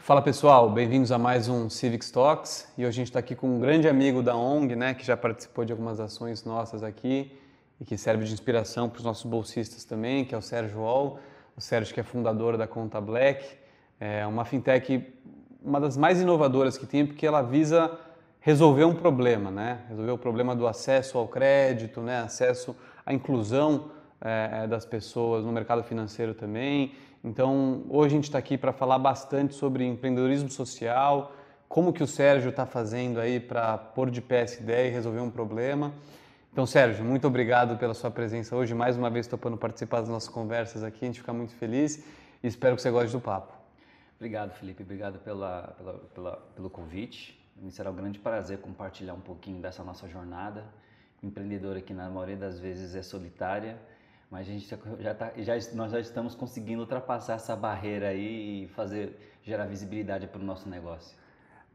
Fala pessoal, bem-vindos a mais um Civics Talks. E hoje a gente está aqui com um grande amigo da ONG, né, que já participou de algumas ações nossas aqui e que serve de inspiração para os nossos bolsistas também, que é o Sérgio Wall, o Sérgio que é fundador da Conta Black, é uma fintech, uma das mais inovadoras que tem, porque ela visa resolver um problema, né, resolver o problema do acesso ao crédito, né, acesso à inclusão é, das pessoas no mercado financeiro também. Então, hoje a gente está aqui para falar bastante sobre empreendedorismo social, como que o Sérgio está fazendo aí para pôr de pé essa ideia e resolver um problema. Então, Sérgio, muito obrigado pela sua presença hoje, mais uma vez topando participar das nossas conversas aqui, a gente fica muito feliz e espero que você goste do papo. Obrigado, Felipe, obrigado pela, pela, pela pelo convite. Me será um grande prazer compartilhar um pouquinho dessa nossa jornada empreendedora que na maioria das vezes é solitária, mas a gente já tá, já, nós já estamos conseguindo ultrapassar essa barreira aí e fazer gerar visibilidade para o nosso negócio.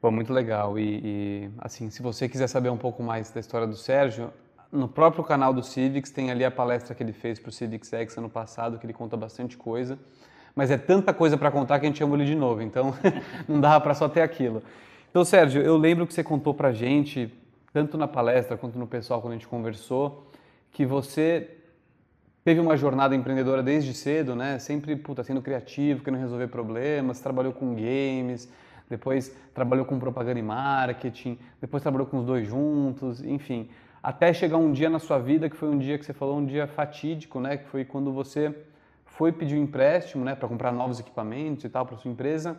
Bom, muito legal. E, e, assim, se você quiser saber um pouco mais da história do Sérgio, no próprio canal do Civics tem ali a palestra que ele fez para o Civics X ano passado, que ele conta bastante coisa. Mas é tanta coisa para contar que a gente chamou ele de novo, então não dava para só ter aquilo. Então, Sérgio, eu lembro que você contou para gente, tanto na palestra quanto no pessoal quando a gente conversou, que você teve uma jornada empreendedora desde cedo, né? Sempre puta, sendo criativo, querendo resolver problemas, trabalhou com games, depois trabalhou com propaganda e marketing, depois trabalhou com os dois juntos, enfim. Até chegar um dia na sua vida que foi um dia que você falou, um dia fatídico, né? Que foi quando você foi pedir um empréstimo, né? Para comprar novos equipamentos e tal para sua empresa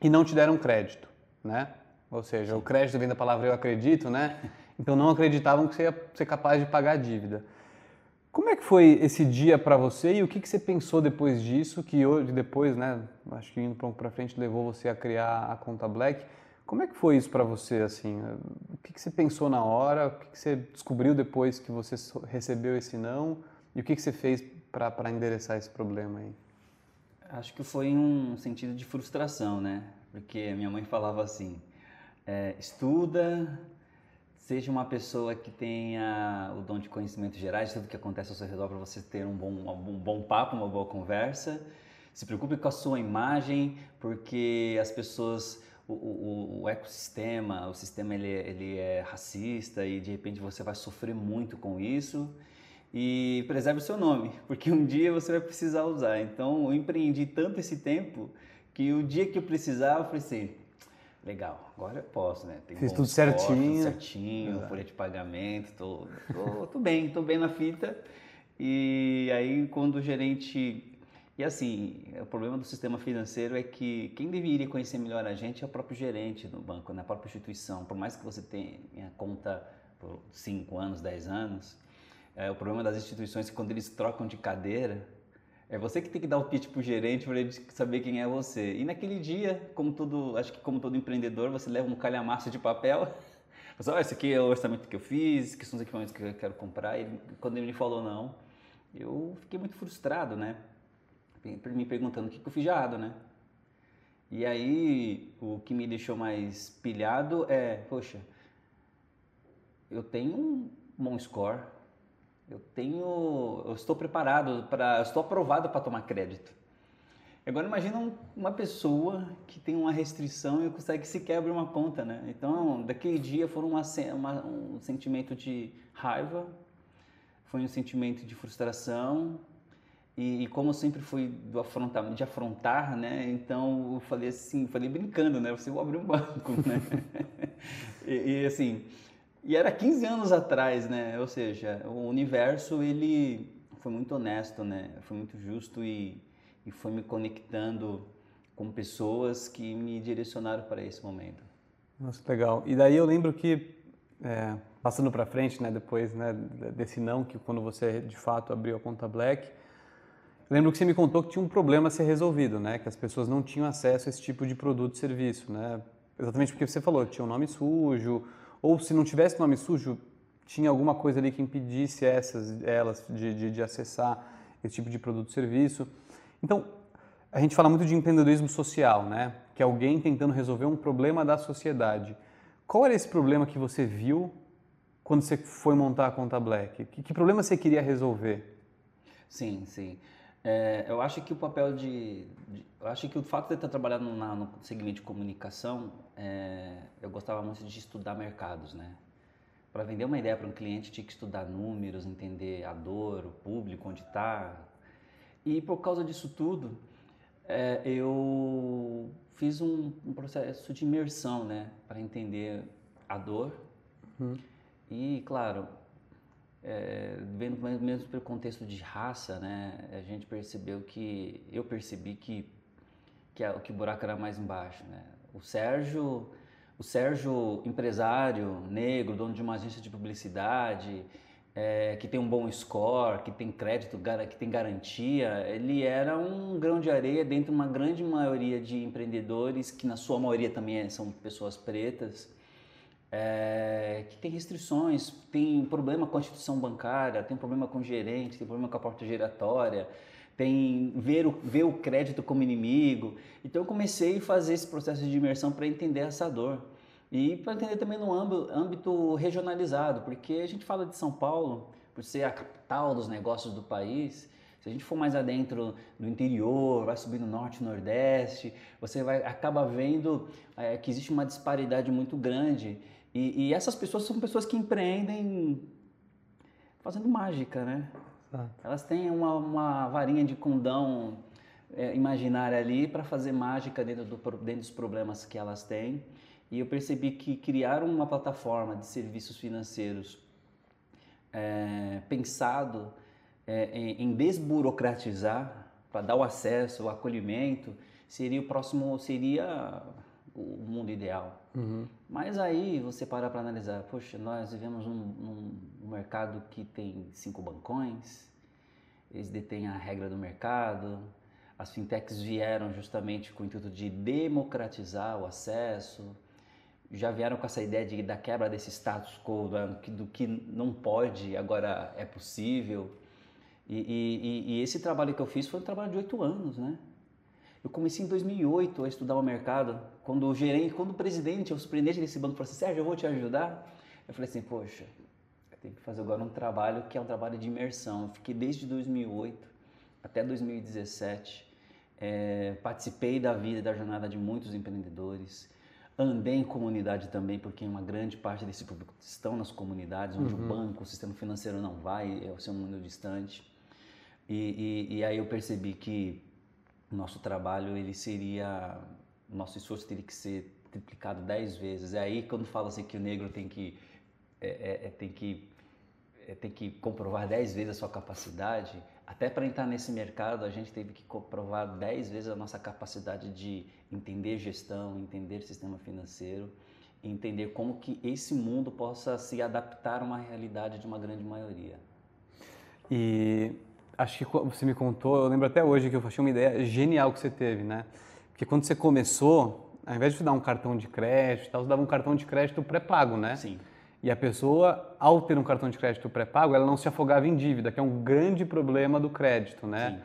e não te deram crédito, né? Ou seja, o crédito vem da palavra eu acredito, né? Então não acreditavam que você ia ser capaz de pagar a dívida. Como é que foi esse dia para você e o que, que você pensou depois disso, que hoje, depois, né, acho que indo para frente levou você a criar a conta Black. Como é que foi isso para você, assim? O que, que você pensou na hora? O que, que você descobriu depois que você recebeu esse não? E o que, que você fez para endereçar esse problema aí? Acho que foi um sentido de frustração, né? Porque minha mãe falava assim, é, estuda, Seja uma pessoa que tenha o dom de conhecimentos gerais de tudo que acontece ao seu redor para você ter um bom, um bom papo, uma boa conversa. Se preocupe com a sua imagem, porque as pessoas, o, o, o ecossistema, o sistema ele, ele é racista e de repente você vai sofrer muito com isso. E preserve o seu nome, porque um dia você vai precisar usar. Então eu empreendi tanto esse tempo que o dia que eu precisar, eu falei assim, legal, agora eu posso, né? Tem Fiz tudo certinho. Tudo certinho, Exato. folha de pagamento, tô, tô, tô bem, tô bem na fita. E aí quando o gerente... E assim, o problema do sistema financeiro é que quem deveria conhecer melhor a gente é o próprio gerente do banco, né? a própria instituição. Por mais que você tenha conta por 5 anos, 10 anos, é, o problema das instituições é que quando eles trocam de cadeira, é você que tem que dar o pitch pro gerente para ele saber quem é você. E naquele dia, como todo, acho que como todo empreendedor, você leva um calhamaço de papel. Você, olha, esse aqui é o orçamento que eu fiz, que são os equipamentos que eu quero comprar. E quando ele me falou não, eu fiquei muito frustrado, né? Me perguntando o que, que eu fiz de errado, né? E aí, o que me deixou mais pilhado é, poxa, eu tenho um bom score, eu tenho, eu estou preparado para, estou aprovado para tomar crédito. Agora imagina uma pessoa que tem uma restrição e consegue sequer abrir uma conta, né? Então, daquele dia foram uma, uma, um sentimento de raiva, foi um sentimento de frustração e, e como eu sempre fui do afrontar, de afrontar, né? Então eu falei assim, falei brincando, né? Você vou abrir um banco, né? e, e assim, e era 15 anos atrás, né? Ou seja, o universo ele foi muito honesto, né? Foi muito justo e, e foi me conectando com pessoas que me direcionaram para esse momento. Nossa, legal. E daí eu lembro que é, passando para frente, né? Depois, né? Desse não que quando você de fato abriu a conta Black, lembro que você me contou que tinha um problema a ser resolvido, né? Que as pessoas não tinham acesso a esse tipo de produto e serviço, né? Exatamente porque você falou, tinha um nome sujo ou se não tivesse nome sujo, tinha alguma coisa ali que impedisse essas, elas de, de, de acessar esse tipo de produto e serviço. Então, a gente fala muito de empreendedorismo social, né? Que é alguém tentando resolver um problema da sociedade. Qual era esse problema que você viu quando você foi montar a Conta Black? Que, que problema você queria resolver? Sim, sim. É, eu acho que o papel de, de, Eu acho que o fato de eu estar trabalhando na, no segmento de comunicação, é, eu gostava muito de estudar mercados, né? Para vender uma ideia para um cliente, tinha que estudar números, entender a dor, o público, onde está. E por causa disso tudo, é, eu fiz um, um, processo de imersão, né? Para entender a dor. Uhum. E, claro, é, vendo mesmo pelo contexto de raça, né, a gente percebeu que eu percebi que que, a, que o buraco era mais embaixo, né? O Sérgio, o Sérgio empresário negro, dono de uma agência de publicidade, é, que tem um bom score, que tem crédito, que tem garantia, ele era um grão de areia dentro de uma grande maioria de empreendedores que na sua maioria também são pessoas pretas é, que tem restrições, tem problema com a instituição bancária, tem problema com o gerente, tem problema com a porta giratória, tem ver o, ver o crédito como inimigo. Então eu comecei a fazer esse processo de imersão para entender essa dor. E para entender também no âmbito, regionalizado, porque a gente fala de São Paulo, por ser a capital dos negócios do país, se a gente for mais adentro do interior, vai subir no norte, nordeste, você vai acaba vendo é, que existe uma disparidade muito grande e, e, essas pessoas são pessoas que empreendem fazendo mágica, né? Exato. Elas têm uma, uma, varinha de condão é, imaginária ali para fazer mágica dentro, do, dentro dos problemas que elas têm. E eu percebi que criar uma plataforma de serviços financeiros é, pensado é, em, em desburocratizar para dar o acesso, o acolhimento, seria o próximo, seria o mundo ideal. Uhum. Mas aí você para para analisar, poxa, nós vivemos num, num, mercado que tem cinco bancões, eles detêm a regra do mercado, as fintechs vieram justamente com o intuito de democratizar o acesso, já vieram com essa ideia de, da quebra desse status quo, do, que não pode, agora é possível. E, e, e, esse trabalho que eu fiz foi um trabalho de oito anos, né? Eu comecei em 2008 a estudar o mercado, quando o gerente, quando o presidente, o superintendente desse banco falou assim, Sérgio, eu vou te ajudar. Eu falei assim, poxa, eu tenho que fazer agora um trabalho que é um trabalho de imersão. Eu fiquei desde 2008 até 2017, é, participei da vida e da jornada de muitos empreendedores, andei em comunidade também, porque uma grande parte desse público estão nas comunidades, onde uhum. o banco, o sistema financeiro não vai, é o seu mundo distante. E, e, e aí eu percebi que nosso trabalho ele seria, nosso esforço teria que ser triplicado dez vezes. É aí quando fala assim que o negro tem que é, é, é tem que é, tem que comprovar dez vezes a sua capacidade. Até para entrar nesse mercado, a gente teve que comprovar dez vezes a nossa capacidade de entender gestão, entender sistema financeiro, entender como que esse mundo possa se adaptar a uma realidade de uma grande maioria. E acho que você me contou, eu lembro até hoje que eu achei uma ideia genial que você teve, né? Porque quando você começou, ao invés de te dar um cartão de crédito, você dava um cartão de crédito pré-pago, né? Sim. E a pessoa, ao ter um cartão de crédito pré-pago, ela não se afogava em dívida, que é um grande problema do crédito, né? Sim.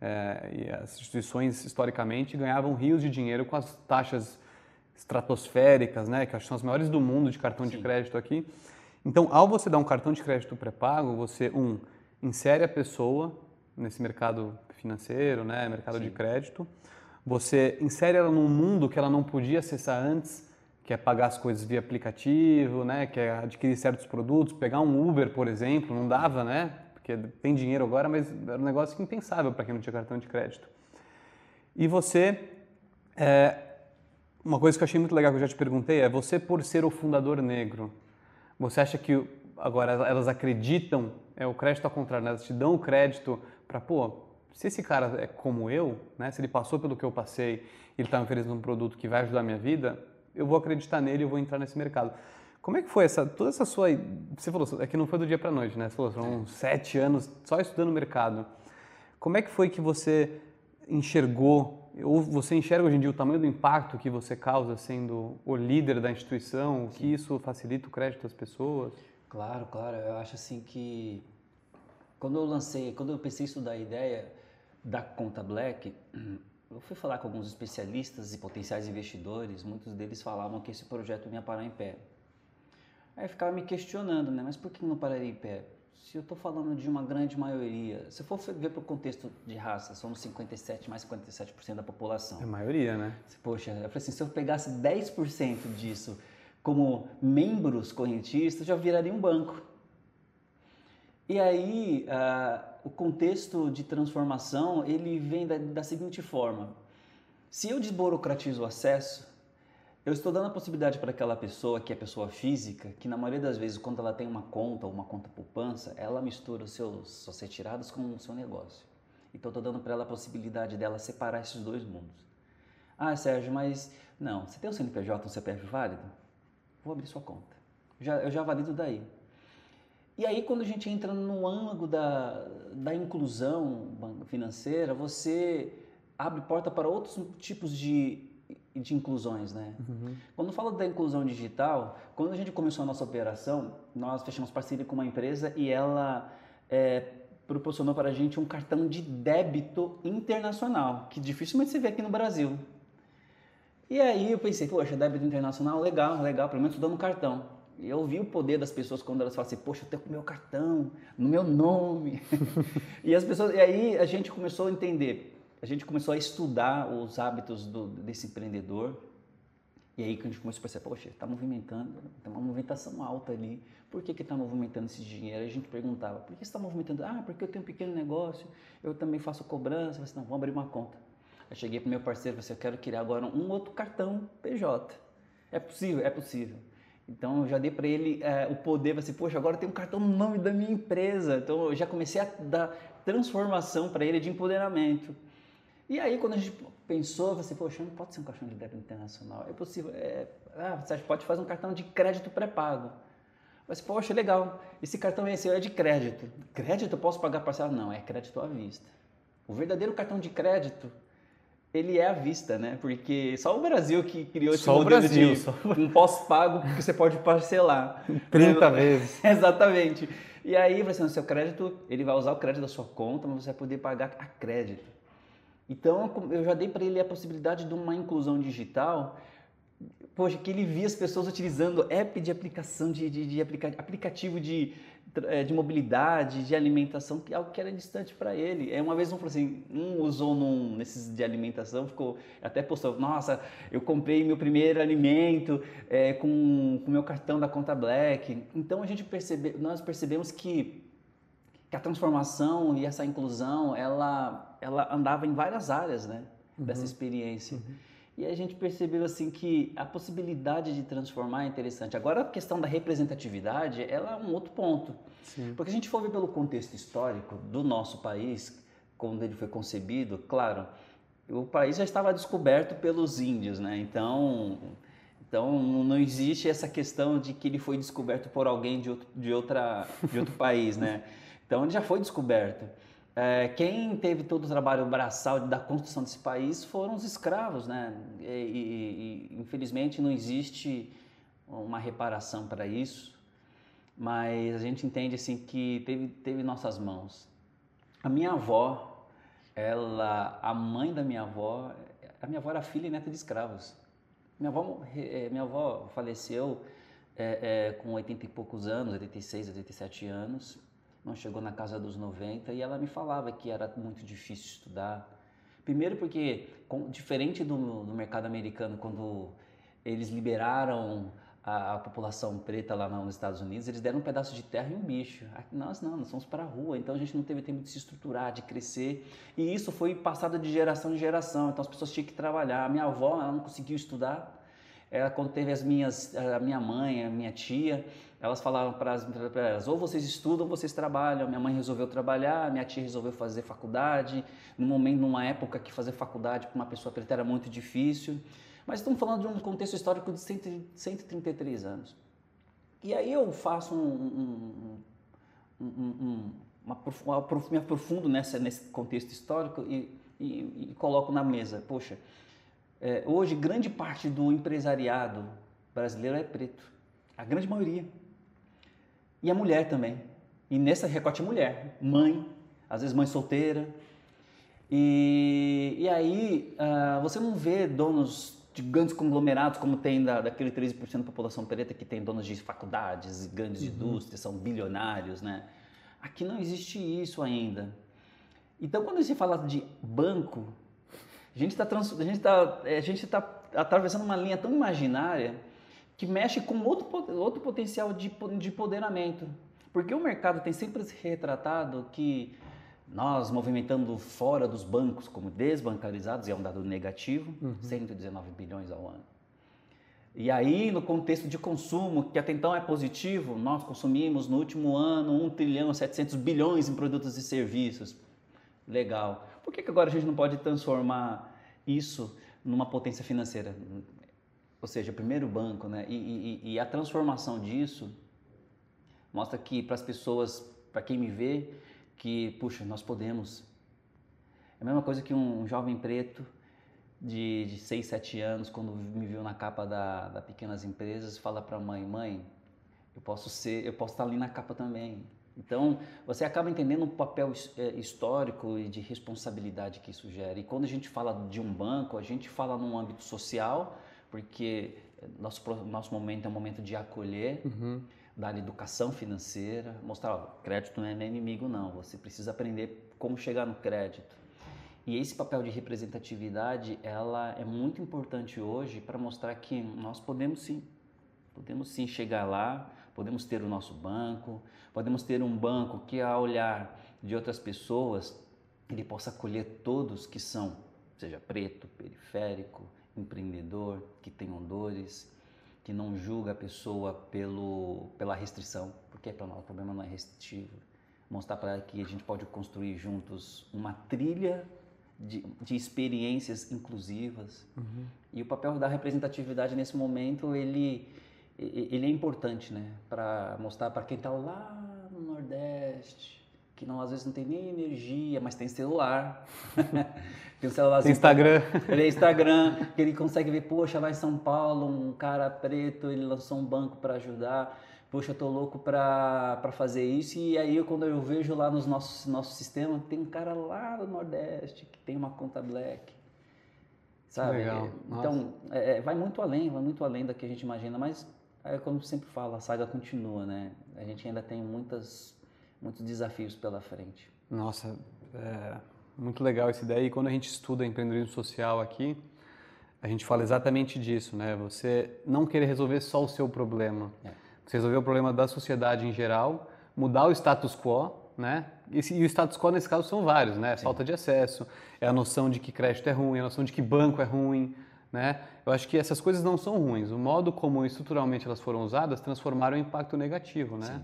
É, e as instituições, historicamente, ganhavam rios de dinheiro com as taxas estratosféricas, né? Que acho que são as maiores do mundo de cartão Sim. de crédito aqui. Então, ao você dar um cartão de crédito pré-pago, você, um, insere a pessoa nesse mercado financeiro, né, mercado Sim. de crédito. Você insere ela num mundo que ela não podia acessar antes, que é pagar as coisas via aplicativo, né, que é adquirir certos produtos, pegar um Uber, por exemplo, não dava, né, porque tem dinheiro agora, mas era um negócio impensável para quem não tinha cartão de crédito. E você, é, uma coisa que eu achei muito legal que eu já te perguntei é você por ser o fundador negro, você acha que agora elas acreditam é o crédito ao contrário, né? elas te dão o crédito para, pô, se esse cara é como eu, né? se ele passou pelo que eu passei ele está me oferecendo um produto que vai ajudar a minha vida, eu vou acreditar nele e vou entrar nesse mercado. Como é que foi essa, toda essa sua... Você falou, é que não foi do dia para a noite, né? Você falou, são sete anos só estudando o mercado. Como é que foi que você enxergou, ou você enxerga hoje em dia o tamanho do impacto que você causa sendo o líder da instituição, o que isso facilita o crédito das pessoas? Claro, claro. Eu acho assim que quando eu lancei, quando eu pensei em estudar a ideia da conta Black, eu fui falar com alguns especialistas e potenciais investidores, muitos deles falavam que esse projeto ia parar em pé. Aí eu ficava me questionando, né? Mas por que não pararia em pé? Se eu estou falando de uma grande maioria, se eu for ver para o contexto de raça, somos 57, mais 57% da população. É a maioria, né? Poxa, eu falei assim, se eu pegasse 10% disso como membros correntistas, já viraria um banco. E aí, uh, o contexto de transformação, ele vem da, da seguinte forma. Se eu desburocratizo o acesso, eu estou dando a possibilidade para aquela pessoa, que é pessoa física, que na maioria das vezes, quando ela tem uma conta ou uma conta poupança, ela mistura os seus, suas retiradas com o seu negócio. Então, estou dando para ela a possibilidade dela separar esses dois mundos. Ah, Sérgio, mas não, você tem um CNPJ, um CPF válido? Vou abrir sua conta. Já, eu já valido daí. E aí, quando a gente entra no ângulo da, da inclusão financeira, você abre porta para outros tipos de de inclusões, né? Uhum. Quando falo da inclusão digital, quando a gente começou a nossa operação, nós fechamos parceria com uma empresa e ela é, proporcionou para a gente um cartão de débito internacional, que dificilmente você vê aqui no Brasil. E aí eu pensei, poxa, débito internacional, legal, legal, pelo menos dando um cartão. Eu vi o poder das pessoas quando elas falam assim, poxa, eu tenho o meu cartão, no meu nome. e as pessoas, e aí a gente começou a entender, a gente começou a estudar os hábitos do, desse empreendedor. E aí que a gente começou a perceber, poxa, está movimentando, tem uma movimentação alta ali. Por que está movimentando esse dinheiro? A gente perguntava, por que está movimentando? Ah, porque eu tenho um pequeno negócio, eu também faço cobrança. Falei, não, vamos abrir uma conta. Eu cheguei para meu parceiro, e falei, eu quero criar agora um outro cartão PJ. É possível? É possível. Então eu já dei para ele é, o poder, assim, poxa, agora tem um cartão no nome da minha empresa. Então eu já comecei a dar transformação para ele de empoderamento. E aí, quando a gente pensou, você, poxa, não pode ser um cartão de débito internacional. É possível. É, ah, você pode fazer um cartão de crédito pré-pago. Mas, poxa, legal, esse cartão esse é de crédito. Crédito eu posso pagar parcela? Não, é crédito à vista. O verdadeiro cartão de crédito, ele é à vista, né? Porque só o Brasil que criou esse só modelo Brasil, de só... um pós-pago que você pode parcelar. 30 vezes. Exatamente. E aí, você, no seu crédito, ele vai usar o crédito da sua conta, mas você vai poder pagar a crédito. Então eu já dei para ele a possibilidade de uma inclusão digital, poxa, que ele via as pessoas utilizando app de aplicação, de, de, de aplica, aplicativo de, eh, de mobilidade, de alimentação, que é algo que era distante para ele. É uma vez um falou assim, um usou num, nesses de alimentação, ficou até postou, nossa, eu comprei meu primeiro alimento é, com o meu cartão da conta Black. Então a gente percebe, nós percebemos que que a transformação e essa inclusão, ela, ela andava em várias áreas, né? Uhum. Dessa experiência. Uhum. E a gente percebeu assim que a possibilidade de transformar é interessante. Agora a questão da representatividade, ela é um outro ponto. Sim. Porque a gente for ver pelo contexto histórico do nosso país, quando ele foi concebido, claro, o país já estava descoberto pelos índios, né? Então, então não existe essa questão de que ele foi descoberto por alguém de outro, de outra, de outro país, né? Então ele já foi descoberto. É, quem teve todo o trabalho braçal da construção desse país foram os escravos, né? E, e, e infelizmente não existe uma reparação para isso, mas a gente entende assim que teve, teve nossas mãos. A minha avó, ela, a mãe da minha avó, a minha avó era filha e neta de escravos. Minha avó, é, minha avó faleceu é, é, com 80 e poucos anos, 86, 87 anos não chegou na casa dos 90 e ela me falava que era muito difícil estudar. Primeiro porque, com, diferente do, do, mercado americano, quando eles liberaram a, a, população preta lá nos Estados Unidos, eles deram um pedaço de terra e um bicho. Aqui, nós não, nós fomos para a rua, então a gente não teve tempo de se estruturar, de crescer. E isso foi passado de geração em geração, então as pessoas tinham que trabalhar. A minha avó, ela não conseguiu estudar. Ela, quando teve as minhas, a minha mãe, a minha tia, elas falavam para elas, ou vocês estudam ou vocês trabalham. Minha mãe resolveu trabalhar, minha tia resolveu fazer faculdade. No momento, numa época que fazer faculdade para uma pessoa preta era muito difícil. Mas estamos falando de um contexto histórico de 133 anos. E aí eu faço um, um, um, uma, me aprofundo nessa, nesse contexto histórico e, e, e coloco na mesa. Poxa, é, hoje grande parte do empresariado brasileiro é preto. A grande maioria. E a mulher também. E nessa recorte mulher, mãe, às vezes mãe solteira. E, e aí uh, você não vê donos de grandes conglomerados como tem da, daquele 13% da população preta que tem donos de faculdades, grandes uhum. indústrias, são bilionários, né? Aqui não existe isso ainda. Então, quando se fala de banco, a gente está tá, é, a gente tá atravessando uma linha tão imaginária que mexe com outro, outro potencial de, de empoderamento. Porque o mercado tem sempre se retratado que nós movimentando fora dos bancos como desbancarizados, e é um dado negativo, uhum. 119 bilhões ao ano. E aí, no contexto de consumo, que até então é positivo, nós consumimos no último ano 1 trilhão 700 bilhões em produtos e serviços. Legal. Por que, que agora a gente não pode transformar isso numa potência financeira? Ou seja, primeiro banco, né? E, e, e a transformação disso mostra que para as pessoas, para quem me vê, que, puxa, nós podemos. É a mesma coisa que um, jovem preto de, de 6, 7 anos, quando me viu na capa da, da Pequenas Empresas, fala para a mãe, mãe, eu posso ser, eu posso estar ali na capa também. Então, você acaba entendendo o papel é, histórico e de responsabilidade que isso gera. E quando a gente fala de um banco, a gente fala num âmbito social, porque nosso, nosso momento é um momento de acolher, uhum dar educação financeira, mostrar, ó, crédito não é inimigo não, você precisa aprender como chegar no crédito. E esse papel de representatividade, ela é muito importante hoje para mostrar que nós podemos sim, podemos sim chegar lá, podemos ter o nosso banco, podemos ter um banco que ao olhar de outras pessoas, ele possa acolher todos que são, seja preto, periférico, empreendedor, que tenham dores, que não julga a pessoa pelo, pela restrição, porque para nós o problema não é restritivo. Mostrar para ela que a gente pode construir juntos uma trilha de, de experiências inclusivas. Uhum. E o papel da representatividade nesse momento, ele, ele é importante, né? Para mostrar para quem está lá no Nordeste, que não, às vezes não tem nem energia, mas tem celular. tem um celular tem Instagram. Ele é Instagram, que ele consegue ver, poxa, lá em São Paulo, um cara preto, ele lançou um banco para ajudar. Poxa, eu tô louco para fazer isso. E aí, quando eu vejo lá nos nossos nosso sistema, tem um cara lá no Nordeste que tem uma conta black. Sabe? Legal. Então, é, é, vai muito além, vai muito além da que a gente imagina, mas é como sempre falo, a saga continua, né? A gente ainda tem muitas muitos desafios pela frente. Nossa, é muito legal essa ideia. E quando a gente estuda empreendedorismo social aqui, a gente fala exatamente disso, né? Você não querer resolver só o seu problema. É. Você resolver o problema da sociedade em geral, mudar o status quo, né? E, e o status quo nesse caso são vários, né? Sim. Falta de acesso, é a noção de que crédito é ruim, a noção de que banco é ruim, né? Eu acho que essas coisas não são ruins. O modo como estruturalmente elas foram usadas transformaram o impacto negativo, né? Sim.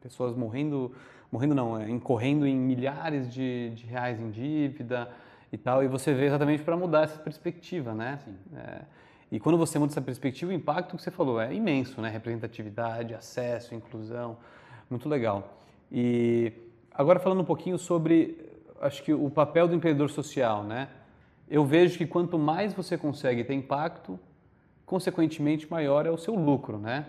Pessoas morrendo morrendo não, é, incorrendo em milhares de, de reais em dívida e tal, e você vê exatamente para mudar essa perspectiva, né? É, e quando você muda essa perspectiva, o impacto que você falou é imenso, né? Representatividade, acesso, inclusão, muito legal. E agora falando um pouquinho sobre, acho que o papel do empreendedor social, né? Eu vejo que quanto mais você consegue ter impacto, consequentemente maior é o seu lucro, né?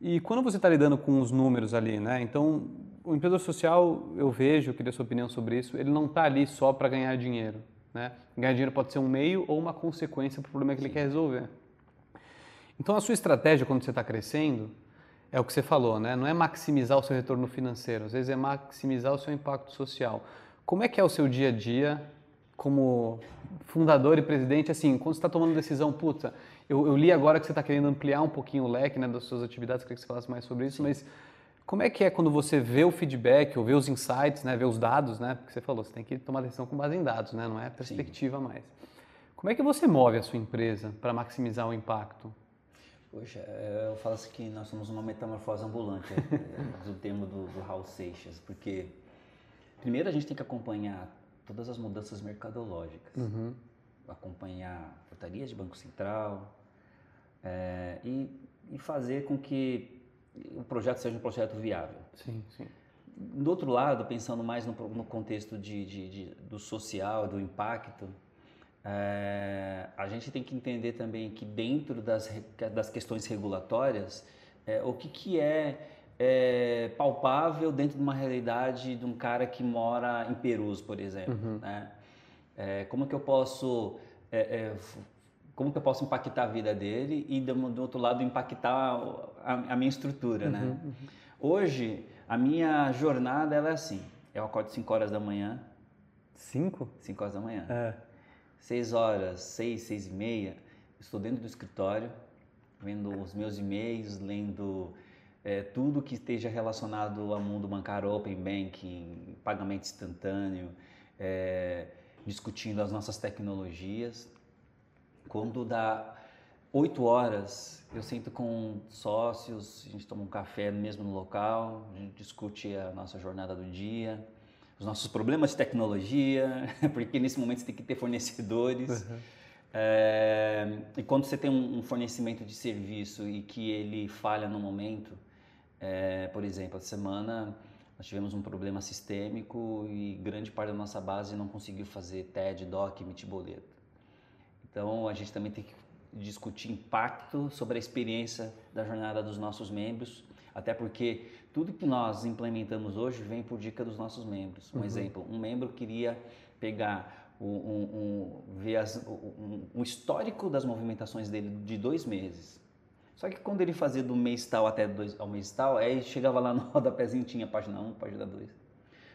E quando você está lidando com os números ali, né? Então, o empreendedor social, eu vejo, eu queria sua opinião sobre isso, ele não está ali só para ganhar dinheiro. Né? Ganhar dinheiro pode ser um meio ou uma consequência para o problema que ele quer resolver. Então, a sua estratégia quando você está crescendo é o que você falou, né? não é maximizar o seu retorno financeiro, às vezes é maximizar o seu impacto social. Como é que é o seu dia a dia como fundador e presidente, assim, quando você está tomando decisão, puta, eu, eu, li agora que você está querendo ampliar um pouquinho o leque né, das suas atividades, queria que você falasse mais sobre isso, Sim. mas como é que é quando você vê o feedback, ou vê os insights, né, vê os dados, né? Porque você falou, você tem que tomar decisão com base em dados, né? Não é perspectiva Sim. mais. Como é que você move a sua empresa para maximizar o impacto? Poxa, é, eu falo assim que nós somos uma metamorfose ambulante, é, é, do termo do, do Raul Seixas, porque primeiro a gente tem que acompanhar todas as mudanças mercadológicas, uhum. acompanhar portarias de Banco Central é, e, e fazer com que o projeto seja um projeto viável. Sim, sim. Do outro lado, pensando mais no, no contexto de, de, de, do social, do impacto, é, a gente tem que entender também que dentro das, das questões regulatórias, é, o que, que é é, palpável dentro de uma realidade de um cara que mora em Perus, por exemplo. Uhum. Né? É, como que eu posso é, é, como que eu posso impactar a vida dele e do, do outro lado impactar a, a minha estrutura, né? Uhum, uhum. Hoje a minha jornada ela é assim: eu acordo 5 horas da manhã, Cinco? 5 horas da manhã, É. 6 horas, 6, 6 e meia, estou dentro do escritório, vendo os meus e-mails, lendo é, tudo que esteja relacionado ao mundo bancário, open banking, pagamento instantâneo, é, discutindo as nossas tecnologias. Quando dá 8 horas, eu sento com sócios, a gente toma um café mesmo no local, a gente discute a nossa jornada do dia, os nossos problemas de tecnologia, porque nesse momento você tem que ter fornecedores. Uhum. É, e quando você tem um, um fornecimento de serviço e que ele falha no momento, é, por exemplo, essa semana nós tivemos um problema sistêmico e grande parte da nossa base não conseguiu fazer TED, DOC, emitir boleto. Então a gente também tem que discutir impacto sobre a experiência da jornada dos nossos membros, até porque tudo que nós implementamos hoje vem por dica dos nossos membros. Um Uhum. exemplo, um membro queria pegar o, um, um, ver as, um, um histórico das movimentações dele de dois meses. Só que quando ele fazia do mês tal até dois, ao mês tal, aí chegava lá no rodapézinho, tinha página 1, página 2.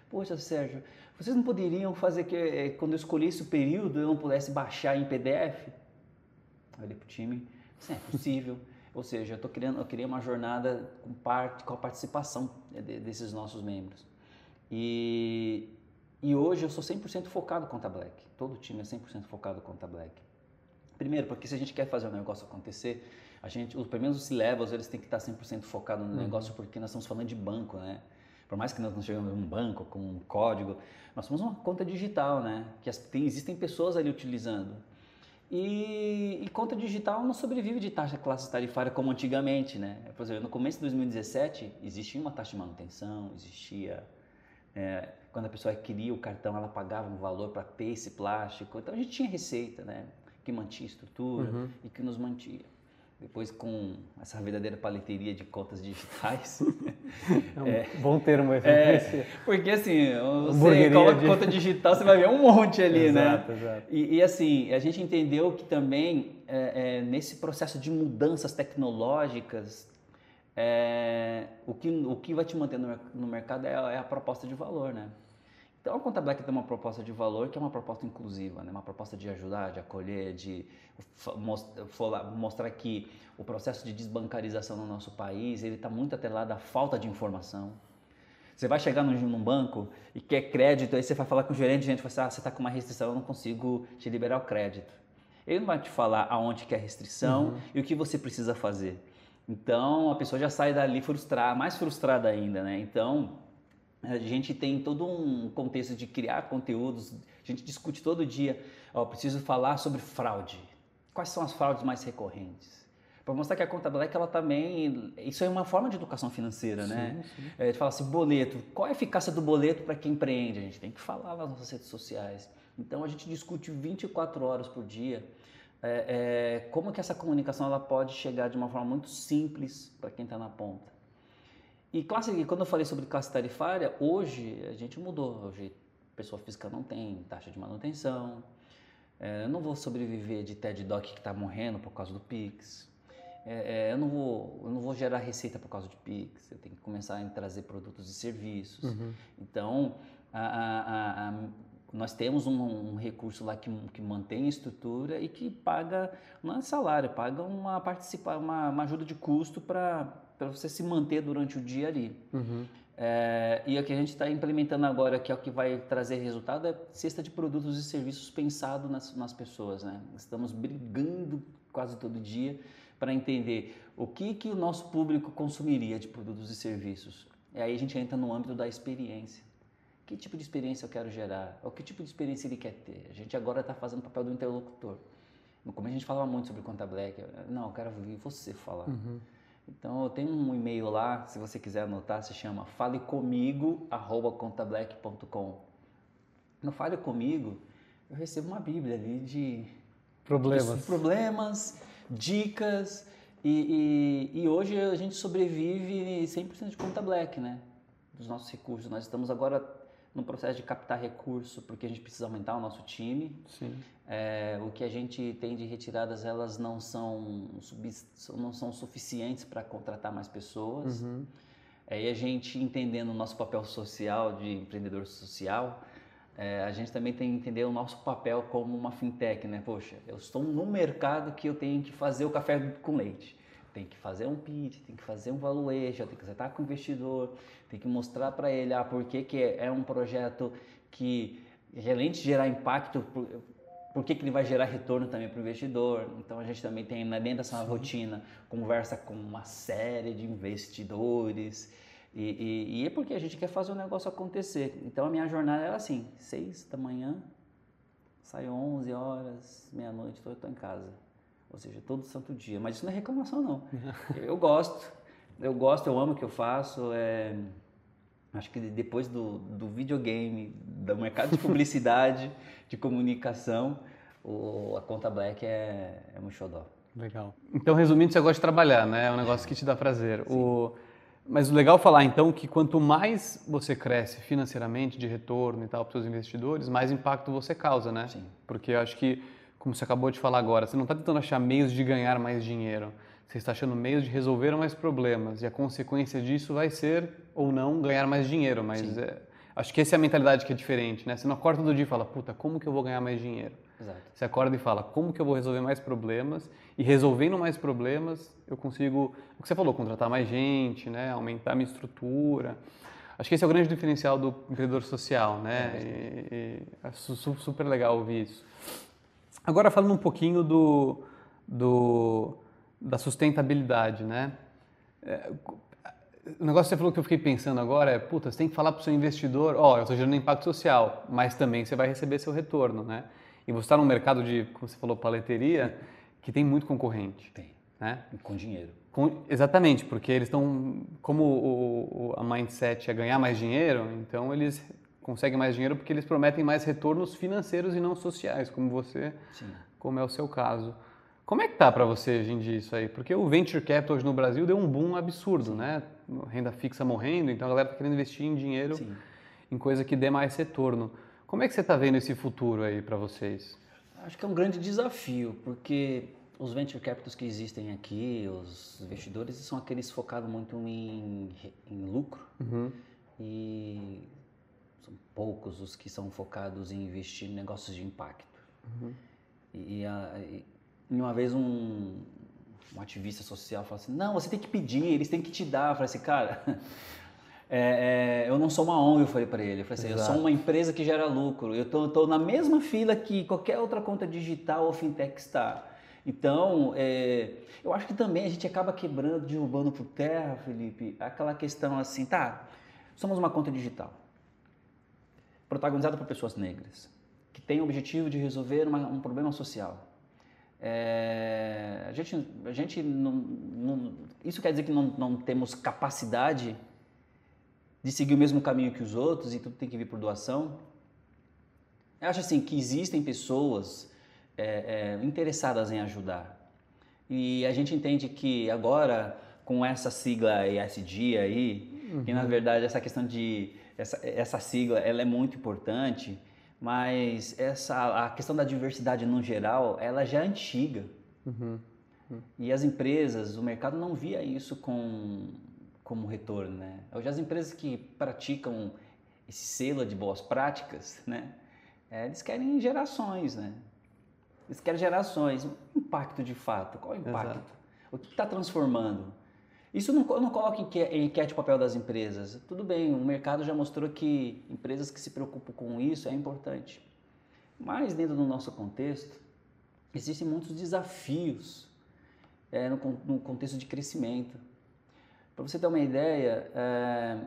Poxa, Sérgio, vocês não poderiam fazer que eh, quando eu escolhesse o período eu não pudesse baixar em PDF? Olhei pro time, isso é possível. Ou seja, eu, tô criando, eu queria uma jornada com, parte, com a participação de- desses nossos membros. E, e hoje eu sou 100% focado com Conta Black. Todo o time é 100% focado com Conta Black. Primeiro, porque se a gente quer fazer o negócio acontecer, a gente, pelo menos os C-Levels, eles têm que estar 100% focados no negócio, porque nós estamos falando de banco, né? Por mais que nós não chegamos um banco com um código, nós somos uma conta digital, né? Que as- tem, existem pessoas ali utilizando. E, e conta digital não sobrevive de taxa classe tarifária como antigamente, né? Por exemplo, no começo de 2017, existia uma taxa de manutenção, existia... é, quando a pessoa queria o cartão, ela pagava um valor para ter esse plástico. Então a gente tinha receita, né? Que mantinha estrutura Uhum. e que nos mantinha. Depois, com essa verdadeira paleteria de contas digitais, É um bom termo esse. É, porque assim, você coloca de- conta digital, você vai ver um monte ali, né? Exato, exato. E, e, assim, a gente entendeu que também é, é, nesse processo de mudanças tecnológicas, é, o, que, o que vai te manter no, no mercado é, a- é a proposta de valor, né? Então a Conta Black tem uma proposta de valor que é uma proposta inclusiva, né? uma proposta de ajudar, de acolher, de mostrar que o processo de desbancarização no nosso país ele está muito atrelado à falta de informação. Você vai chegar num, num banco e quer crédito, aí você vai falar com o gerente, o gerente vai falar, ah, você está com uma restrição, eu não consigo te liberar o crédito. Ele não vai te falar aonde que é a restrição e o que você precisa fazer. Então a pessoa já sai dali frustrada, mais frustrada ainda, né? Então a gente tem todo um contexto de criar conteúdos, a gente discute todo dia, ó, preciso falar sobre fraude. Quais são as fraudes mais recorrentes? Para mostrar que a conta Black, ela também, isso é uma forma de educação financeira, né? É, a gente fala assim, boleto, qual a eficácia do boleto para quem empreende? A gente tem que falar nas nossas redes sociais. Então a gente discute 24 horas por dia é, é, como que essa comunicação ela pode chegar de uma forma muito simples para quem está na ponta. E classe, quando eu falei sobre classe tarifária, hoje a gente mudou. Hoje pessoa física não tem taxa de manutenção. É, eu não vou sobreviver de TED Doc que está morrendo por causa do Pix. É, é, eu, não vou, eu não vou gerar receita por causa de Pix. Eu tenho que começar a trazer produtos e serviços. Uhum. Então, a- a- a- nós temos um, um recurso lá que, que mantém a estrutura e que paga, não é salário, paga uma, participa, uma, uma ajuda de custo para você se manter durante o dia ali. Uhum. É, e o que a gente está implementando agora, que é o que vai trazer resultado, é cesta de produtos e serviços pensado nas, nas pessoas. Né? Estamos brigando quase todo dia para entender o que, que o nosso público consumiria de produtos e serviços. E aí a gente entra no âmbito da experiência. Que tipo de experiência eu quero gerar? Ou que tipo de experiência ele quer ter? A gente agora está fazendo o papel do interlocutor. No começo a gente falava muito sobre conta black. Não, eu quero ouvir você falar. Então eu tenho um e-mail lá, se você quiser anotar, se chama falecomigo@contablack.com. No Fale Comigo, eu recebo uma bíblia ali de Problemas. de problemas, dicas, E, e, e, hoje a gente sobrevive 100% de conta black, né? Dos nossos recursos. Nós estamos agora no processo de captar recurso, porque a gente precisa aumentar o nosso time. Sim. É, o que a gente tem de retiradas, elas não são, não são suficientes para contratar mais pessoas. Uhum. É, e a gente entendendo o nosso papel social de empreendedor social, é, a gente também tem que entender o nosso papel como uma fintech, né? Poxa, eu estou no mercado que eu tenho que fazer o café com leite. Tem que fazer um pitch, tem que fazer um valuation, tem que sentar com o investidor, tem que mostrar para ele ah, por que, que é um projeto que, além de gerar impacto, por, por que, que ele vai gerar retorno também para o investidor. Então a gente também tem dentro dessa rotina, conversa com uma série de investidores, e, e, e, é porque a gente quer fazer o negócio acontecer. Então a minha jornada era assim: seis da manhã, saio 11 horas, meia-noite, estou em casa. Ou seja, todo santo dia. Mas isso não é reclamação, não. eu gosto, eu gosto, eu amo o que eu faço. É... Acho que depois do, do videogame, do mercado de publicidade, de comunicação, o, a conta Black é, é um xodó. Legal. Então, resumindo, você gosta de trabalhar, né? É um negócio que te dá prazer. O... Mas o legal falar então que quanto mais você cresce financeiramente de retorno e tal para os seus investidores, mais impacto você causa, né? Sim. Porque eu acho que, como você acabou de falar agora, você não está tentando achar meios de ganhar mais dinheiro. Você está achando meios de resolver mais problemas e a consequência disso vai ser ou não ganhar mais dinheiro. Mas é, acho que essa é a mentalidade que é diferente, né? Você não acorda todo dia e fala, puta, como que eu vou ganhar mais dinheiro? Exato. Você acorda e fala, como que eu vou resolver mais problemas? E resolvendo mais problemas, eu consigo, o que você falou, contratar mais gente, né? aumentar minha estrutura. Acho que esse é o grande diferencial do empreendedor social, né? É, e, e é super legal ouvir isso. Agora falando um pouquinho do, do da sustentabilidade, né? É, o negócio que você falou que eu fiquei pensando agora é, puta, você tem que falar para o seu investidor, ó, oh, eu estou gerando impacto social, mas também você vai receber seu retorno, né? E você está num mercado de, como você falou, paleteria, que tem muito concorrente. Tem. Né? Com dinheiro. Com, exatamente, porque eles estão. Como o, o, a mindset é ganhar mais dinheiro, então eles conseguem mais dinheiro porque eles prometem mais retornos financeiros e não sociais, como você, Sim. como é o seu caso. Como é que tá para você hoje em dia isso aí? Porque o venture capital hoje no Brasil deu um boom absurdo, né? Renda fixa morrendo, então a galera está querendo investir em dinheiro Sim. em coisa que dê mais retorno. Como é que você está vendo esse futuro aí para vocês? Acho que é um grande desafio, porque os venture capitals que existem aqui, os investidores, são aqueles focados muito em, em lucro uhum. e são poucos os que são focados em investir em negócios de impacto. Uhum. E, e, e, uma vez um, um ativista social falou assim, não, você tem que pedir, eles têm que te dar. Eu falei assim, cara, é, é, eu não sou uma ONG, eu falei para ele. Eu falei assim, eu sou uma empresa que gera lucro. Eu estou na mesma fila que qualquer outra conta digital ou fintech está. Então, é, eu acho que também a gente acaba quebrando, derrubando por terra, Felipe, aquela questão assim, tá, somos uma conta digital, protagonizada por pessoas negras, que tem o objetivo de resolver uma, um problema social. É, a gente, a gente não, não, isso quer dizer que não, não temos capacidade de seguir o mesmo caminho que os outros e tudo tem que vir por doação. Eu acho assim que existem pessoas é, é, interessadas em ajudar. E a gente entende que agora, com essa sigla ESG aí, uhum. que na verdade essa questão de. Essa, essa sigla ela é muito importante, mas essa, a questão da diversidade no geral, ela já é antiga. Uhum. Uhum. E as empresas, o mercado não via isso com como retorno, né? Hoje as empresas que praticam esse selo de boas práticas, né? É, eles querem gerações, né? Eles querem gerações. Impacto de fato. Qual é o impacto? Exato. O que está transformando? Isso não, não coloco em enquete o papel das empresas. Tudo bem, o mercado já mostrou que empresas que se preocupam com isso é importante. Mas dentro do nosso contexto, existem muitos desafios é, no, no contexto de crescimento. Para você ter uma ideia, é,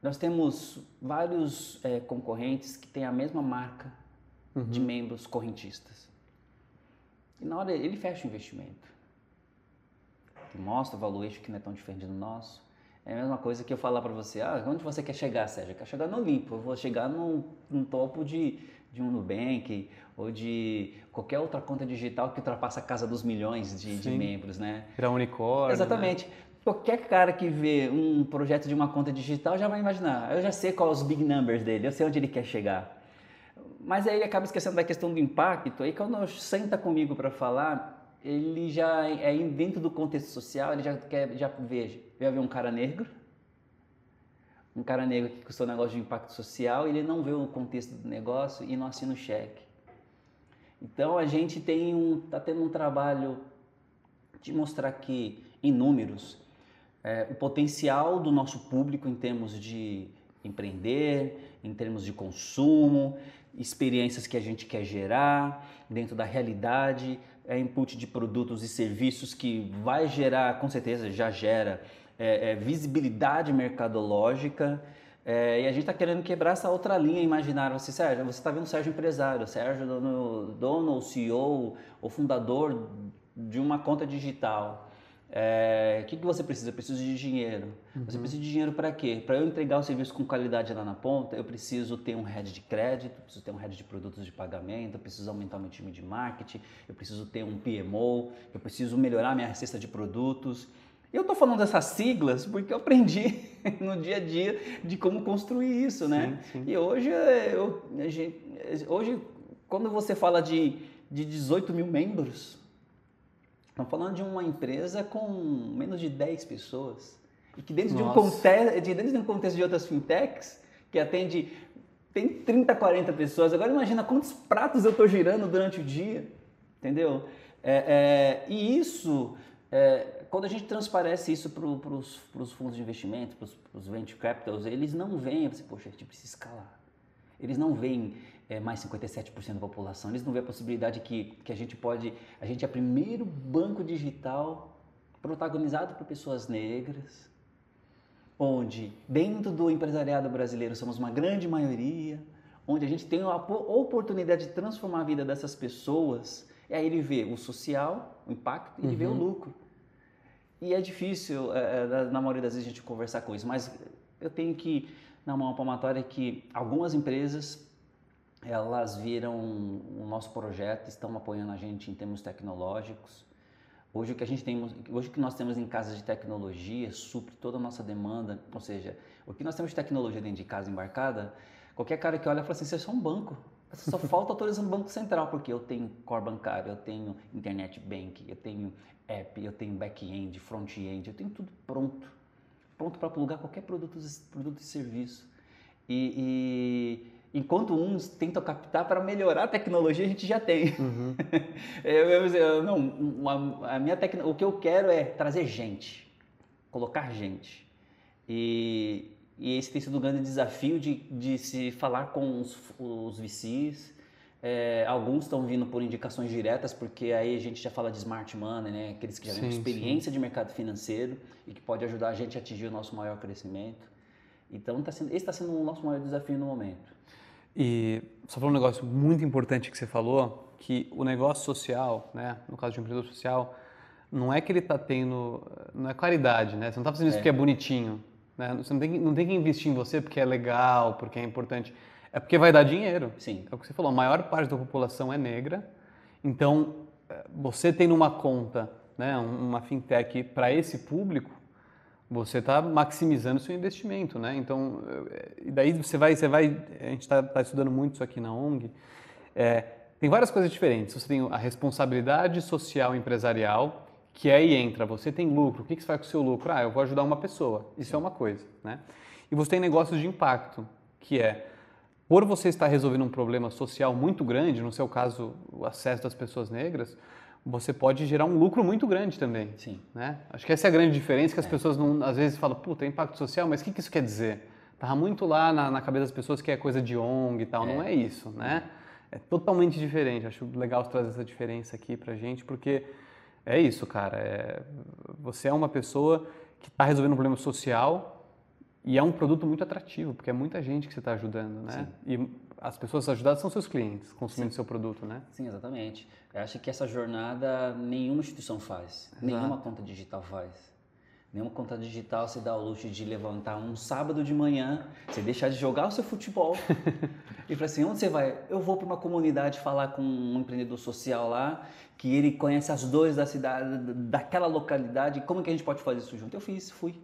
nós temos vários é, concorrentes que têm a mesma marca uhum. de membros correntistas. E na hora ele fecha o investimento. Ele mostra o valuation que não é tão diferente do nosso. É a mesma coisa que eu falar para você, ah, onde você quer chegar, Sérgio? Eu quero chegar no Olimpo, eu vou chegar num, num topo de, de um Nubank ou de qualquer outra conta digital que ultrapassa a casa dos milhões de, de membros, né? Virar unicórnio. Exatamente. Né? Qualquer cara que vê um projeto de uma conta digital já vai imaginar, eu já sei quais os big numbers dele, eu sei onde ele quer chegar. Mas aí ele acaba esquecendo da questão do impacto, aí quando senta comigo para falar, ele já é dentro do contexto social, ele já quer, já veja, vai ver um cara negro, um cara negro que custou negócio de impacto social, ele não vê o contexto do negócio e não assina o cheque. Então a gente tem um, tá tendo um trabalho de mostrar que em números é, o potencial do nosso público em termos de empreender, em termos de consumo, experiências que a gente quer gerar dentro da realidade, é input de produtos e serviços que vai gerar, com certeza já gera, é, é, visibilidade mercadológica. É, e a gente está querendo quebrar essa outra linha imaginária. Você, Sérgio, você está vendo o Sérgio empresário, Sérgio dono, dono, CEO, ou fundador de uma conta digital. É, o que, que você precisa? Eu preciso de dinheiro. Uhum. Você precisa de dinheiro para quê? Para eu entregar o serviço com qualidade lá na ponta, eu preciso ter um head de crédito, preciso ter um head de produtos de pagamento, eu preciso aumentar meu time de marketing, eu preciso ter um PMO, eu preciso melhorar minha cesta de produtos. Eu estou falando dessas siglas porque eu aprendi no dia a dia de como construir isso, né? Sim, sim. E hoje, eu, hoje, quando você fala de, de 18 mil membros, Estamos falando de uma empresa com menos de 10 pessoas. E que dentro de, um contexto, dentro de um contexto de outras fintechs, que atende, tem 30, 40 pessoas. Agora imagina quantos pratos eu estou girando durante o dia, entendeu? É, é, e isso, é, quando a gente transparece isso para os fundos de investimento, para os venture capitals, eles não veem, você, poxa, a gente precisa escalar. Eles não veem é, mais 57% da população. Eles não vêem a possibilidade que, que a gente pode. A gente é o primeiro banco digital protagonizado por pessoas negras, onde dentro do empresariado brasileiro somos uma grande maioria, onde a gente tem a oportunidade de transformar a vida dessas pessoas. E aí ele vê o social, o impacto, e ele uhum. vê o uhum. lucro. E é difícil, é, é, na maioria das vezes, a gente conversar com isso, mas eu tenho que, na mão palmatória, que algumas empresas elas viram o nosso projeto, estão apoiando a gente em termos tecnológicos. Hoje o que a gente tem, hoje o que nós temos em casa de tecnologia supre toda a nossa demanda, ou seja, o que nós temos de tecnologia dentro de casa embarcada, qualquer cara que olha fala assim, você é só um banco. Só falta autorização do Banco Central, porque eu tenho core bancário, eu tenho internet bank, eu tenho app, eu tenho back-end, front-end, eu tenho tudo pronto. Pronto para plugar qualquer produto, produto e serviço. E, e enquanto uns tentam captar para melhorar a tecnologia, a gente já tem. Uhum. eu, eu, eu, não, a, a minha tecno, o que eu quero é trazer gente, colocar gente. E, e esse tem sido um grande desafio de, de se falar com os, os VCs. É, alguns estão vindo por indicações diretas, porque aí a gente já fala de smart money, né? aqueles que já têm experiência sim. de mercado financeiro e que pode ajudar a gente a atingir o nosso maior crescimento. Então, tá sendo, esse está sendo o nosso maior desafio no momento. E só falou um negócio muito importante que você falou, que o negócio social, né, no caso de um empreendedor social, não é que ele está tendo, não é qualidade, né? Você não está fazendo isso é. porque é bonitinho, né? Você não tem, não tem que investir em você porque é legal, porque é importante. É porque vai dar dinheiro. Sim. É o que você falou, a maior parte da população é negra, então é, você tendo uma conta, né, uma fintech para esse público, você está maximizando seu investimento, né? Então, e daí você vai, você vai, a gente está tá estudando muito isso aqui na ONG. É, tem várias coisas diferentes. Você tem a responsabilidade social empresarial, que aí entra, você tem lucro, o que, que você faz com o seu lucro? Ah, eu vou ajudar uma pessoa, isso é uma coisa, né? E você tem negócios de impacto, que é, por você estar resolvendo um problema social muito grande, no seu caso, o acesso das pessoas negras, você pode gerar um lucro muito grande também. Sim. Né? Acho que essa é a grande diferença, que as é. pessoas não, às vezes falam, puta, impacto social, mas o que, que isso quer dizer? Tava muito lá na, na, cabeça das pessoas que é coisa de ONG e tal, é. não é isso, né? É totalmente diferente. Acho legal trazer essa diferença aqui pra gente, porque é isso, cara. É, você é uma pessoa que está resolvendo um problema social e é um produto muito atrativo, porque é muita gente que você está ajudando, né? Sim. E as pessoas ajudadas são seus clientes, consumindo Sim. seu produto, né? Sim, exatamente. Eu acho que essa jornada nenhuma instituição faz, Exato. nenhuma conta digital faz. Nenhuma conta digital se dá o luxo de levantar um sábado de manhã, você deixar de jogar o seu futebol e falar assim, onde você vai? Eu vou para uma comunidade falar com um empreendedor social lá, que ele conhece as dores da cidade, daquela localidade, como que a gente pode fazer isso junto? Eu fiz, fui.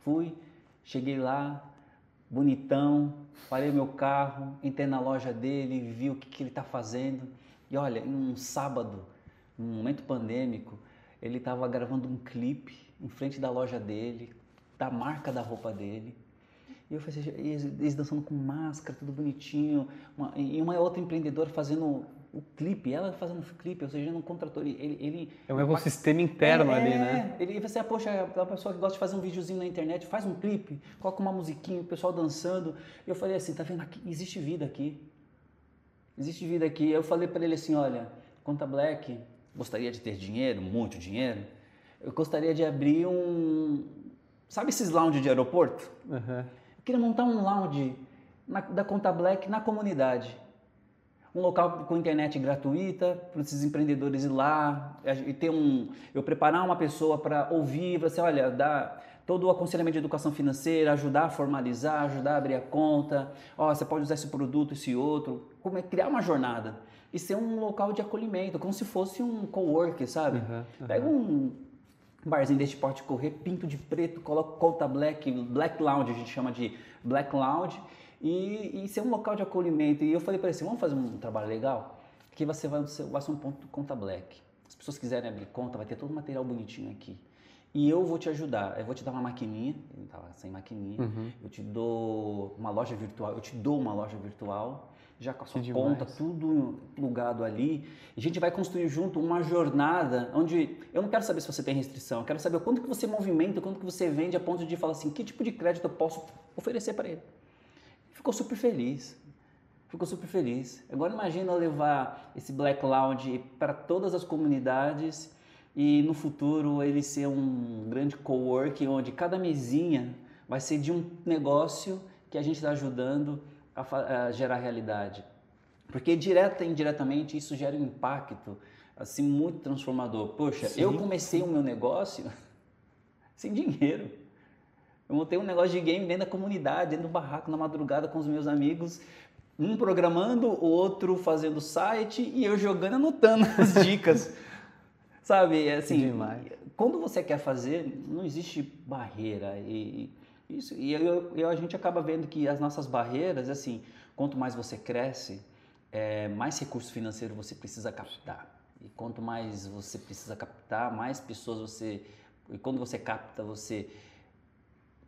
Fui, cheguei lá, bonitão, parei meu carro, entrei na loja dele, vi o que, que ele está fazendo. E olha, em um sábado, num momento pandêmico, ele estava gravando um clipe em frente da loja dele, da marca da roupa dele. E eu falei, eles dançando com máscara, tudo bonitinho. Uma, e uma outra empreendedora fazendo o clipe, ela fazendo o clipe, ou seja, não contratou ele, ele... É um ecossistema interno é, ali, né? Ele, você, ah, poxa, a pessoa que gosta de fazer um videozinho na internet, faz um clipe, coloca uma musiquinha, o pessoal dançando. Eu falei assim, tá vendo, aqui, existe vida aqui. Existe vida aqui. Eu falei para ele assim, olha, Conta Black, gostaria de ter dinheiro, muito dinheiro, eu gostaria de abrir um. Sabe esses lounge de aeroporto? Uhum. Eu queria montar um lounge na, da Conta Black na comunidade. Um local com internet gratuita para esses empreendedores ir lá e ter um. Eu preparar uma pessoa para ouvir, você olha, dar todo o aconselhamento de educação financeira, ajudar a formalizar, ajudar a abrir a conta. Ó, você pode usar esse produto, esse outro. Como é criar uma jornada e ser um local de acolhimento, como se fosse um co-work, sabe? Uhum, uhum. Pega um barzinho deste porte correr, pinto de preto, coloca conta black, black lounge, a gente chama de black lounge, e, e ser um local de acolhimento. E eu falei para ele assim, vamos fazer um trabalho legal? Que você vai, vai ser um ponto conta black. As pessoas quiserem abrir conta, vai ter todo o material bonitinho aqui. E eu vou te ajudar. Eu vou te dar uma maquininha, ele estava sem maquininha. Uhum. Eu te dou uma loja virtual, eu te dou uma loja virtual já com a sua que conta, demais. tudo plugado ali. E a gente vai construir junto uma jornada onde eu não quero saber se você tem restrição, eu quero saber o quanto que você movimenta, quanto que você vende a ponto de falar assim, que tipo de crédito eu posso oferecer para ele. Ficou super feliz. Ficou super feliz. Agora imagina levar esse Black Lounge para todas as comunidades e no futuro ele ser um grande coworking onde cada mesinha vai ser de um negócio que a gente está ajudando a, a gerar realidade. Porque direta e indiretamente isso gera um impacto assim muito transformador. Poxa, Sim. eu comecei o meu negócio sem dinheiro. Eu montei um negócio de game dentro da comunidade, dentro do barraco, na madrugada com os meus amigos, um programando, o outro fazendo site e eu jogando, anotando as dicas. Sabe, assim, quando você quer fazer, não existe barreira e isso, e eu, eu, a gente acaba vendo que as nossas barreiras, assim, quanto mais você cresce, é, mais recurso financeiro você precisa captar. E quanto mais você precisa captar, mais pessoas você. E quando você capta, você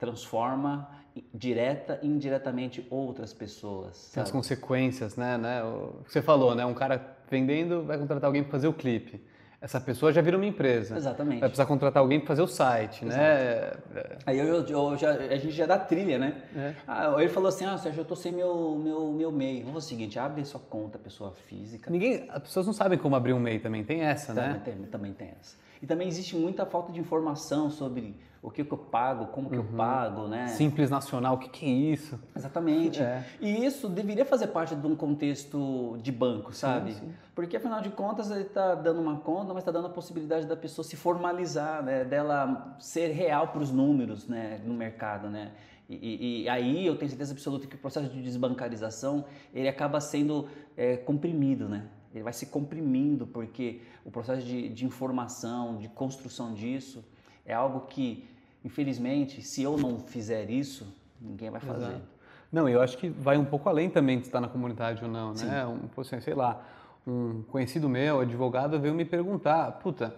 transforma direta e indiretamente outras pessoas. Tem as consequências, né, né? O que você falou, né? Um cara vendendo vai contratar alguém para fazer o clipe essa pessoa já vira uma empresa. Exatamente. Vai precisar contratar alguém para fazer o site, né? Exato. né? Aí eu, eu, já, a gente já dá trilha, né? É. Ah, ele falou assim, ah, Sérgio, eu tô sem meu, meu, meu MEI. Vamos fazer o seguinte, abre sua conta, pessoa física. Ninguém, as pessoas não sabem como abrir um MEI também, tem essa, também, né? Tem, também tem essa. E também existe muita falta de informação sobre o que, que eu pago, como que uhum. eu pago, né? Simples nacional, o que, que é isso? Exatamente. É. E isso deveria fazer parte de um contexto de banco, sabe? Sim, sim. Porque afinal de contas ele está dando uma conta, mas está dando a possibilidade da pessoa se formalizar, né? Dela ser real para os números, né? No mercado, né? E, e, e, aí eu tenho certeza absoluta que o processo de desbancarização ele acaba sendo é, comprimido, né? Ele vai se comprimindo porque o processo de, de informação, de construção disso é algo que Infelizmente, se eu não fizer isso, ninguém vai fazer. Exato. Não, eu acho que vai um pouco além também de estar na comunidade ou não, Sim. né? Um, assim, sei lá, um conhecido meu, advogado, veio me perguntar, puta,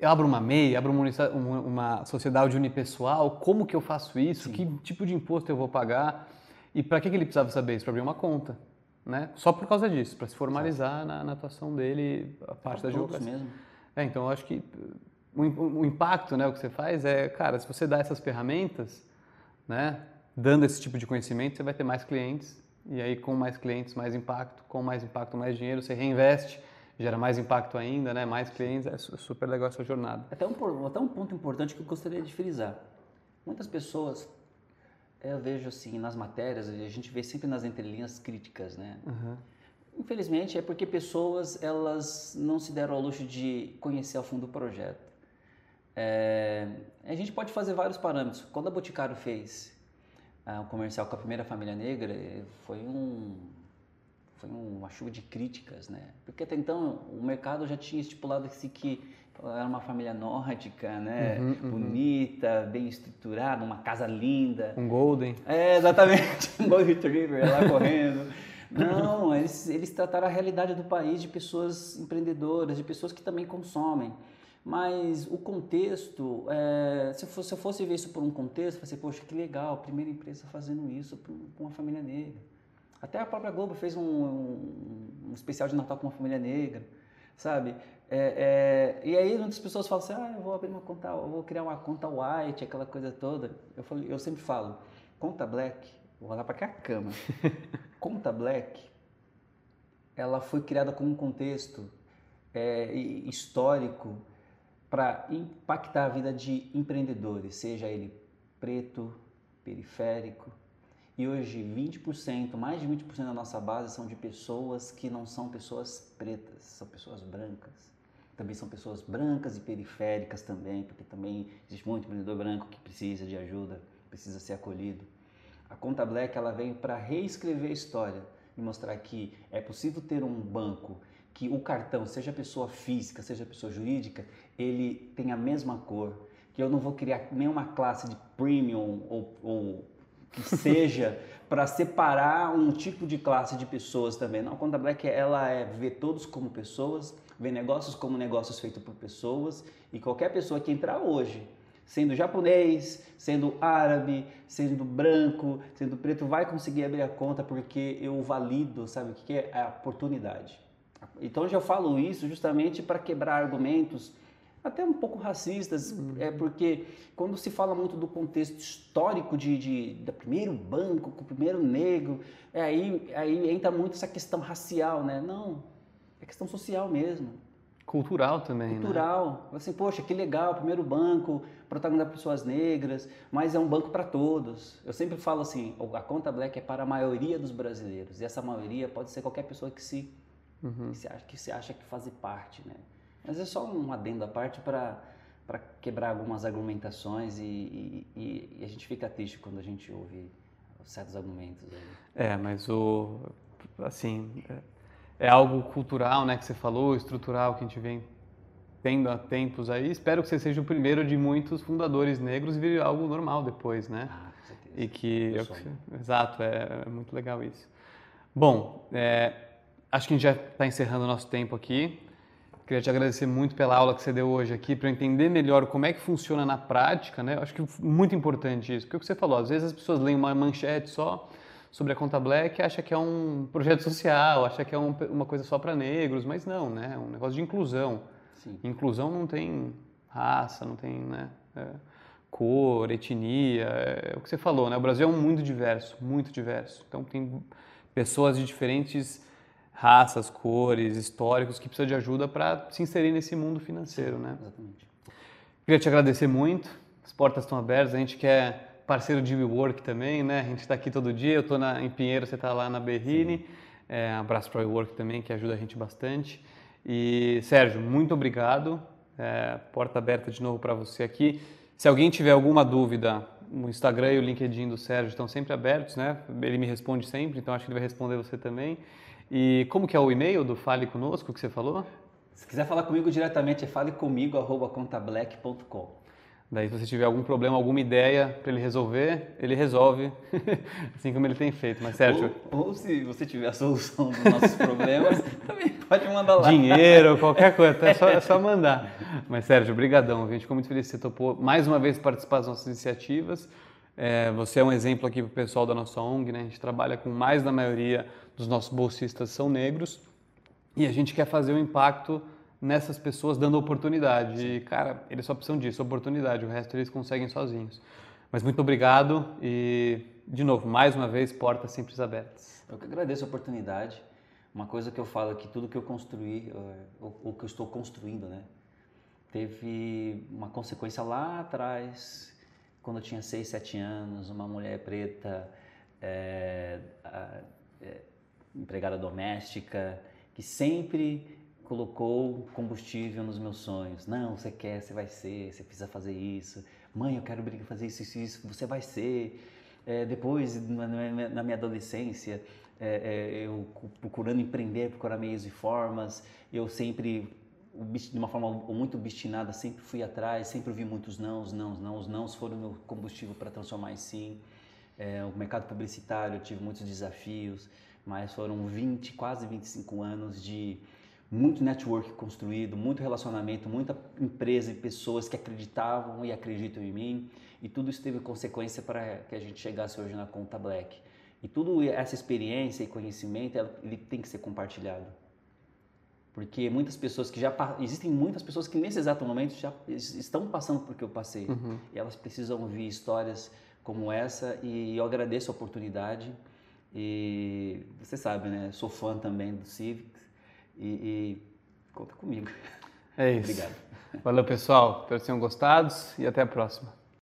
eu abro uma MEI, abro uma, uma sociedade unipessoal, como que eu faço isso? Sim. Que tipo de imposto eu vou pagar? E para que, que ele precisava saber isso? Para abrir uma conta, né? Só por causa disso, para se formalizar na, na, atuação dele, a parte da advocacia. mesmo. É, então eu acho que o, o, impacto, né, o que você faz é, cara, se você dá essas ferramentas, né, dando esse tipo de conhecimento, você vai ter mais clientes e aí com mais clientes, mais impacto, com mais impacto, mais dinheiro, você reinveste, gera mais impacto ainda, né, mais clientes, é super legal essa jornada. Até um, até um ponto importante que eu gostaria de frisar. Muitas pessoas, eu vejo assim, nas matérias, a gente vê sempre nas entrelinhas críticas, né? Uhum. Infelizmente é porque pessoas elas não se deram ao luxo de conhecer a fundo o projeto. É, a gente pode fazer vários parâmetros. Quando a Boticário fez ah, o comercial com a primeira família negra, foi um foi uma chuva de críticas, né? Porque até então o mercado já tinha estipulado que, que era uma família nórdica, né? Uhum, uhum. Bonita, bem estruturada, uma casa linda. Um golden. É, exatamente. um golden retriever lá correndo. Não, eles, eles trataram a realidade do país de pessoas empreendedoras, de pessoas que também consomem. Mas o contexto, é, se, eu fosse, se, eu fosse, ver isso por um contexto, eu falei, poxa, que legal, primeira empresa fazendo isso com uma família negra. Até a própria Globo fez um, um, um especial de Natal com uma família negra, sabe? É, é, e aí muitas pessoas falam assim, ah, eu vou abrir uma conta, eu vou criar uma conta white, aquela coisa toda. Eu, falei, eu sempre falo, conta black, vou olhar para cá a cama. conta black, ela foi criada como um contexto é, histórico para impactar a vida de empreendedores, seja ele preto, periférico. E hoje 20%, mais de 20% da nossa base são de pessoas que não são pessoas pretas, são pessoas brancas. Também são pessoas brancas e periféricas também, porque também existe muito empreendedor branco que precisa de ajuda, precisa ser acolhido. A Conta Black ela vem para reescrever a história e mostrar que é possível ter um banco que o cartão, seja pessoa física, seja pessoa jurídica, ele tem a mesma cor, que eu não vou criar nenhuma classe de premium ou, ou que seja para separar um tipo de classe de pessoas também. Não, a Conta Black ela é ver todos como pessoas, ver negócios como negócios feitos por pessoas e qualquer pessoa que entrar hoje, sendo japonês, sendo árabe, sendo branco, sendo preto, vai conseguir abrir a conta porque eu valido, sabe o que é a oportunidade. Então já falo isso justamente para quebrar argumentos até um pouco racistas, uhum. é porque quando se fala muito do contexto histórico de, de do primeiro banco, com o primeiro negro, é aí, aí entra muito essa questão racial, né? Não, é questão social mesmo. Cultural também, né? Cultural. Né? Assim, poxa, que legal, primeiro banco, protagonizar pessoas negras, mas é um banco para todos. Eu sempre falo assim, a conta Black é para a maioria dos brasileiros, e essa maioria pode ser qualquer pessoa que se uhum. que, se acha, que se acha que faz parte, né? Mas é só um adendo à parte para para quebrar algumas argumentações e, e, e, a gente fica triste quando a gente ouve certos argumentos. É, mas o assim é, é algo cultural, né, que você falou, estrutural que a gente vem tendo há tempos aí. Espero que você seja o primeiro de muitos fundadores negros e vire algo normal depois, né? Ah, com certeza. E que eu, exato, é, é, muito legal isso. Bom, é, acho que a gente já está encerrando o nosso tempo aqui. Queria te agradecer muito pela aula que você deu hoje aqui, para eu entender melhor como é que funciona na prática, né? Acho que é muito importante isso, porque é o que você falou, às vezes as pessoas leem uma manchete só sobre a conta Black e acha que é um projeto social, acha que é um, uma coisa só para negros, mas não, né? É um negócio de inclusão. Sim. Inclusão não tem raça, não tem né, é, cor, etnia, é o que você falou, né? O Brasil é um mundo diverso, muito diverso. Então tem pessoas de diferentes raças, cores, históricos que precisam de ajuda para se inserir nesse mundo financeiro, né? Exatamente. Queria te agradecer muito. As portas estão abertas. A gente quer parceiro de WeWork também, né? A gente está aqui todo dia. Eu estou em Pinheiro, você está lá na Berrine. É, abraço para o WeWork também, que ajuda a gente bastante. E Sérgio, muito obrigado. É, porta aberta de novo para você aqui. Se alguém tiver alguma dúvida, o Instagram e o LinkedIn do Sérgio estão sempre abertos, né? Ele me responde sempre, então acho que ele vai responder você também. E como que é o e-mail do Fale Conosco que você falou? Se quiser falar comigo diretamente é falecomigo@contablack.com. Daí se você tiver algum problema, alguma ideia para ele resolver, ele resolve, assim como ele tem feito. Mas Sérgio... Ou, ou se você tiver a solução dos nossos problemas, também pode mandar lá. Dinheiro, qualquer coisa, é só, é só mandar. Mas Sérgio, brigadão, a gente ficou muito feliz que você topou mais uma vez participar das nossas iniciativas. É, você é um exemplo aqui para o pessoal da nossa ONG, né? A gente trabalha com mais da maioria dos nossos bolsistas são negros e a gente quer fazer um impacto nessas pessoas dando oportunidade. E, cara, eles só precisam disso, oportunidade, o resto eles conseguem sozinhos. Mas muito obrigado e, de novo, mais uma vez, portas sempre abertas. Eu que agradeço a oportunidade. Uma coisa que eu falo é que tudo que eu construí, o que eu estou construindo, né, teve uma consequência lá atrás, quando eu tinha 6, 7 anos, uma mulher preta, é, é, empregada doméstica, que sempre colocou combustível nos meus sonhos. Não, você quer, você vai ser, você precisa fazer isso. Mãe, eu quero fazer isso, isso, isso, você vai ser. É, depois, na, minha adolescência, é, é, eu procurando empreender, procurar meios e formas, eu sempre, de uma forma muito obstinada, sempre fui atrás, sempre vi muitos nãos, nãos, não. Os nãos foram meu combustível para transformar em sim. É, o mercado publicitário, eu tive muitos desafios, mas foram 20, quase 25 anos de muito network construído, muito relacionamento, muita empresa e pessoas que acreditavam e acreditam em mim, e tudo isso teve consequência para que a gente chegasse hoje na conta Black. E tudo essa experiência e conhecimento, ele tem que ser compartilhado. Porque muitas pessoas que já existem muitas pessoas que nesse exato momento já estão passando por que eu passei. Uhum. E elas precisam ouvir histórias como essa e eu agradeço a oportunidade. E você sabe, né? Sou fã também do Civics e, e conta comigo. É isso. Obrigado. Valeu, pessoal. Espero que tenham gostado e até a próxima.